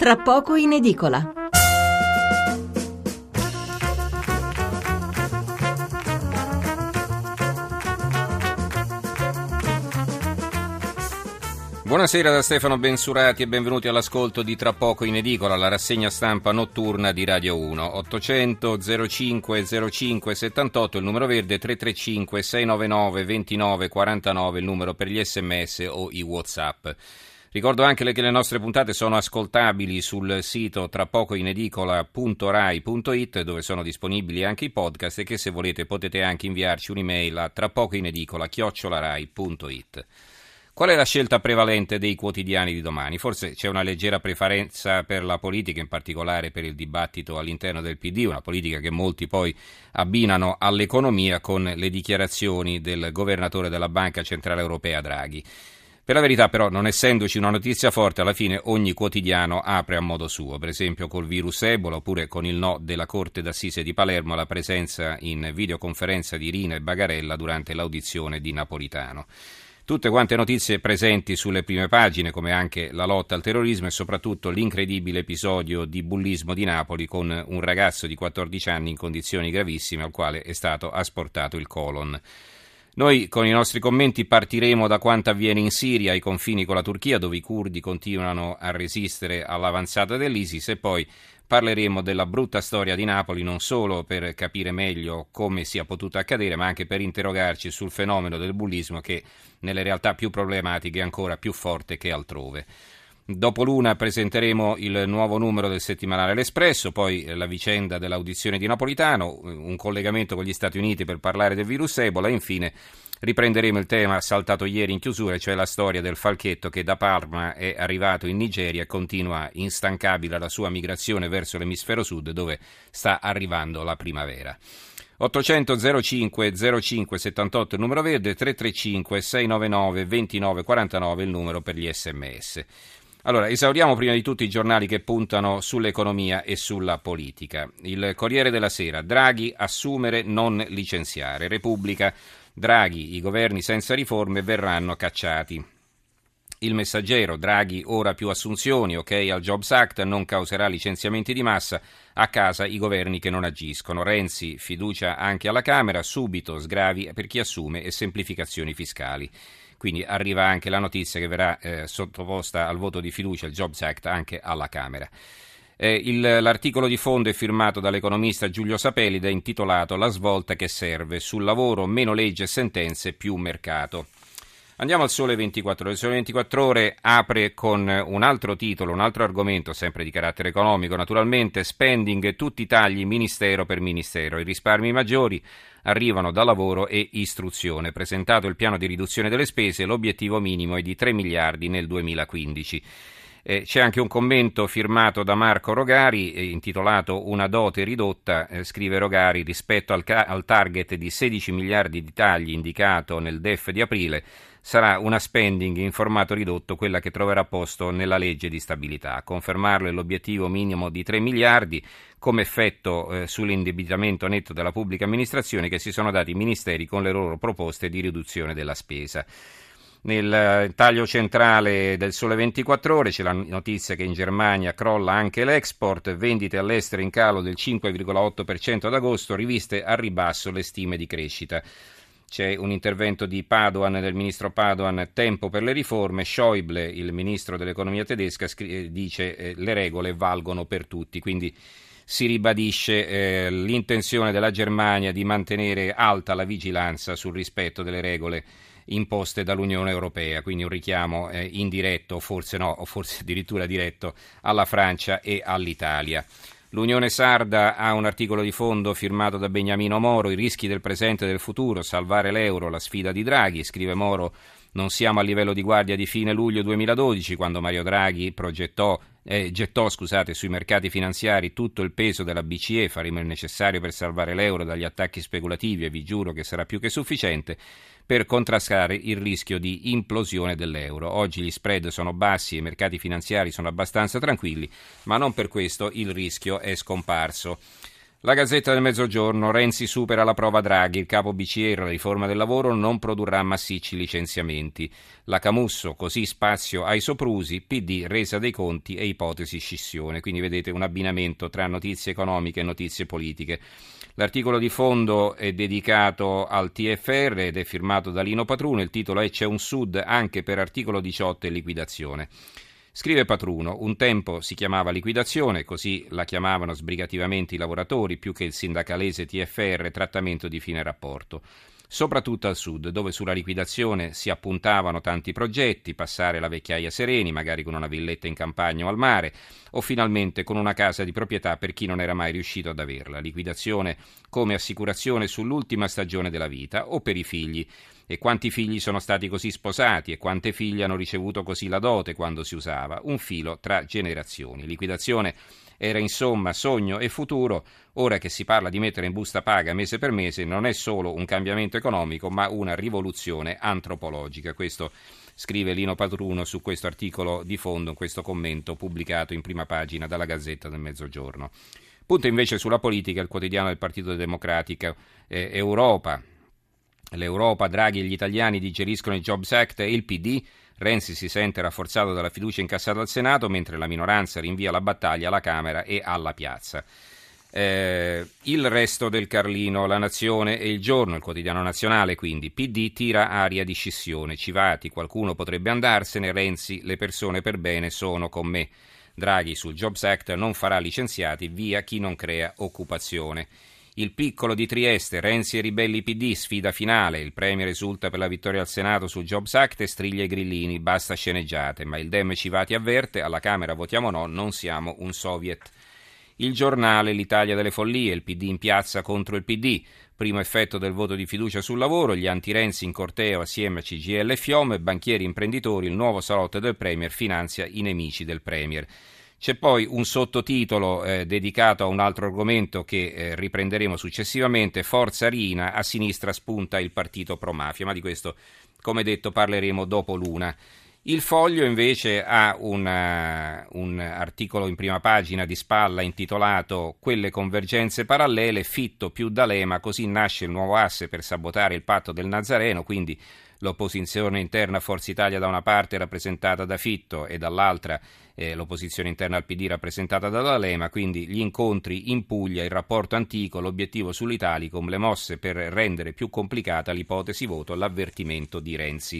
tra poco in edicola. Buonasera da Stefano Bensurati e benvenuti all'ascolto di Tra poco in edicola, la rassegna stampa notturna di Radio 1. 800 05 05 78 il numero verde, 335 699 29 49 il numero per gli sms o i whatsapp. Ricordo anche che le nostre puntate sono ascoltabili sul sito trapocoinedicola.rai.it dove sono disponibili anche i podcast e che se volete potete anche inviarci un'email a trapocoinedicola.rai.it. Qual è la scelta prevalente dei quotidiani di domani? Forse c'è una leggera preferenza per la politica, in particolare per il dibattito all'interno del PD, una politica che molti poi abbinano all'economia con le dichiarazioni del governatore della Banca Centrale Europea Draghi. Per la verità però, non essendoci una notizia forte, alla fine ogni quotidiano apre a modo suo, per esempio col virus Ebola oppure con il no della Corte d'Assise di Palermo alla presenza in videoconferenza di Rina e Bagarella durante l'audizione di Napolitano. Tutte quante notizie presenti sulle prime pagine, come anche la lotta al terrorismo e soprattutto l'incredibile episodio di bullismo di Napoli con un ragazzo di 14 anni in condizioni gravissime al quale è stato asportato il colon. Noi con i nostri commenti partiremo da quanto avviene in Siria, ai confini con la Turchia, dove i curdi continuano a resistere all'avanzata dell'ISIS, e poi Parleremo della brutta storia di Napoli non solo per capire meglio come sia potuto accadere, ma anche per interrogarci sul fenomeno del bullismo che nelle realtà più problematiche è ancora più forte che altrove. Dopo l'una presenteremo il nuovo numero del settimanale L'Espresso, poi la vicenda dell'audizione di Napolitano, un collegamento con gli Stati Uniti per parlare del virus Ebola e infine Riprenderemo il tema saltato ieri in chiusura, cioè la storia del falchetto che da Parma è arrivato in Nigeria e continua instancabile la sua migrazione verso l'emisfero sud dove sta arrivando la primavera. 800 05 05 78 il numero verde, 335 699 29 49 il numero per gli sms. Allora, esauriamo prima di tutto i giornali che puntano sull'economia e sulla politica. Il Corriere della Sera, Draghi assumere, non licenziare. Repubblica, Draghi, i governi senza riforme verranno cacciati. Il messaggero, Draghi ora più assunzioni, ok al Jobs Act, non causerà licenziamenti di massa, a casa i governi che non agiscono. Renzi, fiducia anche alla Camera, subito sgravi per chi assume e semplificazioni fiscali. Quindi arriva anche la notizia che verrà eh, sottoposta al voto di fiducia il Jobs Act anche alla Camera. Eh, il, l'articolo di fondo è firmato dall'economista Giulio Sapelli ed è intitolato La svolta che serve. Sul lavoro meno legge e sentenze, più mercato. Andiamo al Sole 24 Ore. Il Sole 24 Ore apre con un altro titolo, un altro argomento, sempre di carattere economico, naturalmente, spending, tutti i tagli ministero per ministero. I risparmi maggiori arrivano da lavoro e istruzione. Presentato il piano di riduzione delle spese, l'obiettivo minimo è di 3 miliardi nel 2015. Eh, c'è anche un commento firmato da Marco Rogari eh, intitolato Una dote ridotta, eh, scrive Rogari, rispetto al, ca- al, target di 16 miliardi di tagli indicato nel DEF di aprile, sarà una spending in formato ridotto quella che troverà posto nella legge di stabilità. A confermarlo è l'obiettivo minimo di 3 miliardi come effetto eh, sull'indebitamento netto della pubblica amministrazione che si sono dati i ministeri con le loro proposte di riduzione della spesa. Nel eh, taglio centrale del Sole 24 Ore c'è la notizia che in Germania crolla anche l'export, vendite all'estero in calo del 5,8% ad agosto, riviste a ribasso le stime di crescita. C'è un intervento Padoan, del ministro Padoan, tempo per le riforme. Schäuble, il ministro dell'economia tedesca, scri- dice eh, le regole valgono per tutti. Quindi si ribadisce eh, l'intenzione della Germania di mantenere alta la vigilanza sul rispetto delle regole imposte dall'Unione Europea, quindi un richiamo eh, indiretto, forse no, o forse addirittura diretto alla Francia e all'Italia. L'Unione Sarda ha un articolo di fondo firmato da Beniamino Moro, i rischi del presente e del futuro, salvare l'euro, la sfida di Draghi, scrive Moro non siamo a livello di guardia di fine luglio 2012, quando Mario Draghi progettò, eh, gettò scusate, sui mercati finanziari tutto il peso della BCE, faremo il necessario per salvare l'euro dagli attacchi speculativi e vi giuro che sarà più che sufficiente per contrastare il rischio di implosione dell'euro. Oggi gli spread sono bassi e i mercati finanziari sono abbastanza tranquilli, ma non per questo il rischio è scomparso. La Gazzetta del Mezzogiorno, Renzi supera la prova Draghi, il capo BCE, la riforma del lavoro non produrrà massicci licenziamenti. La Camusso, così spazio ai soprusi, PD, resa dei conti e ipotesi scissione. Quindi vedete un abbinamento tra notizie economiche e notizie politiche. L'articolo di fondo è dedicato al TFR ed è firmato da Lino Patruno, il titolo è C'è un Sud anche per articolo 18 e liquidazione. Scrive Patruno, un tempo si chiamava liquidazione, così la chiamavano sbrigativamente i lavoratori, più che il sindacalese TFR, trattamento di fine rapporto soprattutto al sud, dove sulla liquidazione si appuntavano tanti progetti, passare la vecchiaia sereni, magari con una villetta in campagna o al mare, o finalmente con una casa di proprietà per chi non era mai riuscito ad averla. Liquidazione come assicurazione sull'ultima stagione della vita o per i figli. E quanti figli sono stati così sposati e quante figlie hanno ricevuto così la dote quando si usava? Un filo tra generazioni. Liquidazione era insomma sogno e futuro, ora che si parla di mettere in busta paga mese per mese non è solo un cambiamento economico ma una rivoluzione antropologica. Questo scrive Lino Patruno su questo articolo di fondo, in questo commento pubblicato in prima pagina dalla Gazzetta del Mezzogiorno. Punto invece sulla politica, il quotidiano del Partito Democratico eh, Europa. L'Europa, Draghi e gli italiani digeriscono il Jobs Act e il PD Renzi si sente rafforzato dalla fiducia incassata al Senato, mentre la minoranza rinvia la battaglia alla Camera e alla piazza. Eh, il resto del Carlino, la Nazione e il Giorno, il quotidiano nazionale, quindi PD tira aria di scissione, Civati, qualcuno potrebbe andarsene, Renzi, le persone per bene sono con me. Draghi sul Jobs Act non farà licenziati, via chi non crea occupazione. Il piccolo di Trieste, Renzi e ribelli PD, sfida finale. Il Premier esulta per la vittoria al Senato sul Jobs Act e striglia i grillini, basta sceneggiate. Ma il Dem Civati avverte, alla Camera votiamo no, non siamo un soviet. Il giornale L'Italia delle follie, il PD in piazza contro il PD. Primo effetto del voto di fiducia sul lavoro, gli anti-Renzi in corteo assieme a CGL e Fiome, banchieri imprenditori, il nuovo salotto del Premier finanzia i nemici del Premier. C'è poi un sottotitolo eh, dedicato a un altro argomento che eh, riprenderemo successivamente, Forza Rina, a sinistra spunta il partito pro mafia, ma di questo, come detto, parleremo dopo l'una. Il foglio invece ha una, un articolo in prima pagina di spalla intitolato Quelle convergenze parallele, Fitto più D'Alema, così nasce il nuovo asse per sabotare il patto del Nazareno, quindi l'opposizione interna a Forza Italia da una parte rappresentata da Fitto e dall'altra eh, l'opposizione interna al PD rappresentata da D'Alema, quindi gli incontri in Puglia, il rapporto antico, l'obiettivo sull'Italicum, le mosse per rendere più complicata l'ipotesi voto, l'avvertimento di Renzi.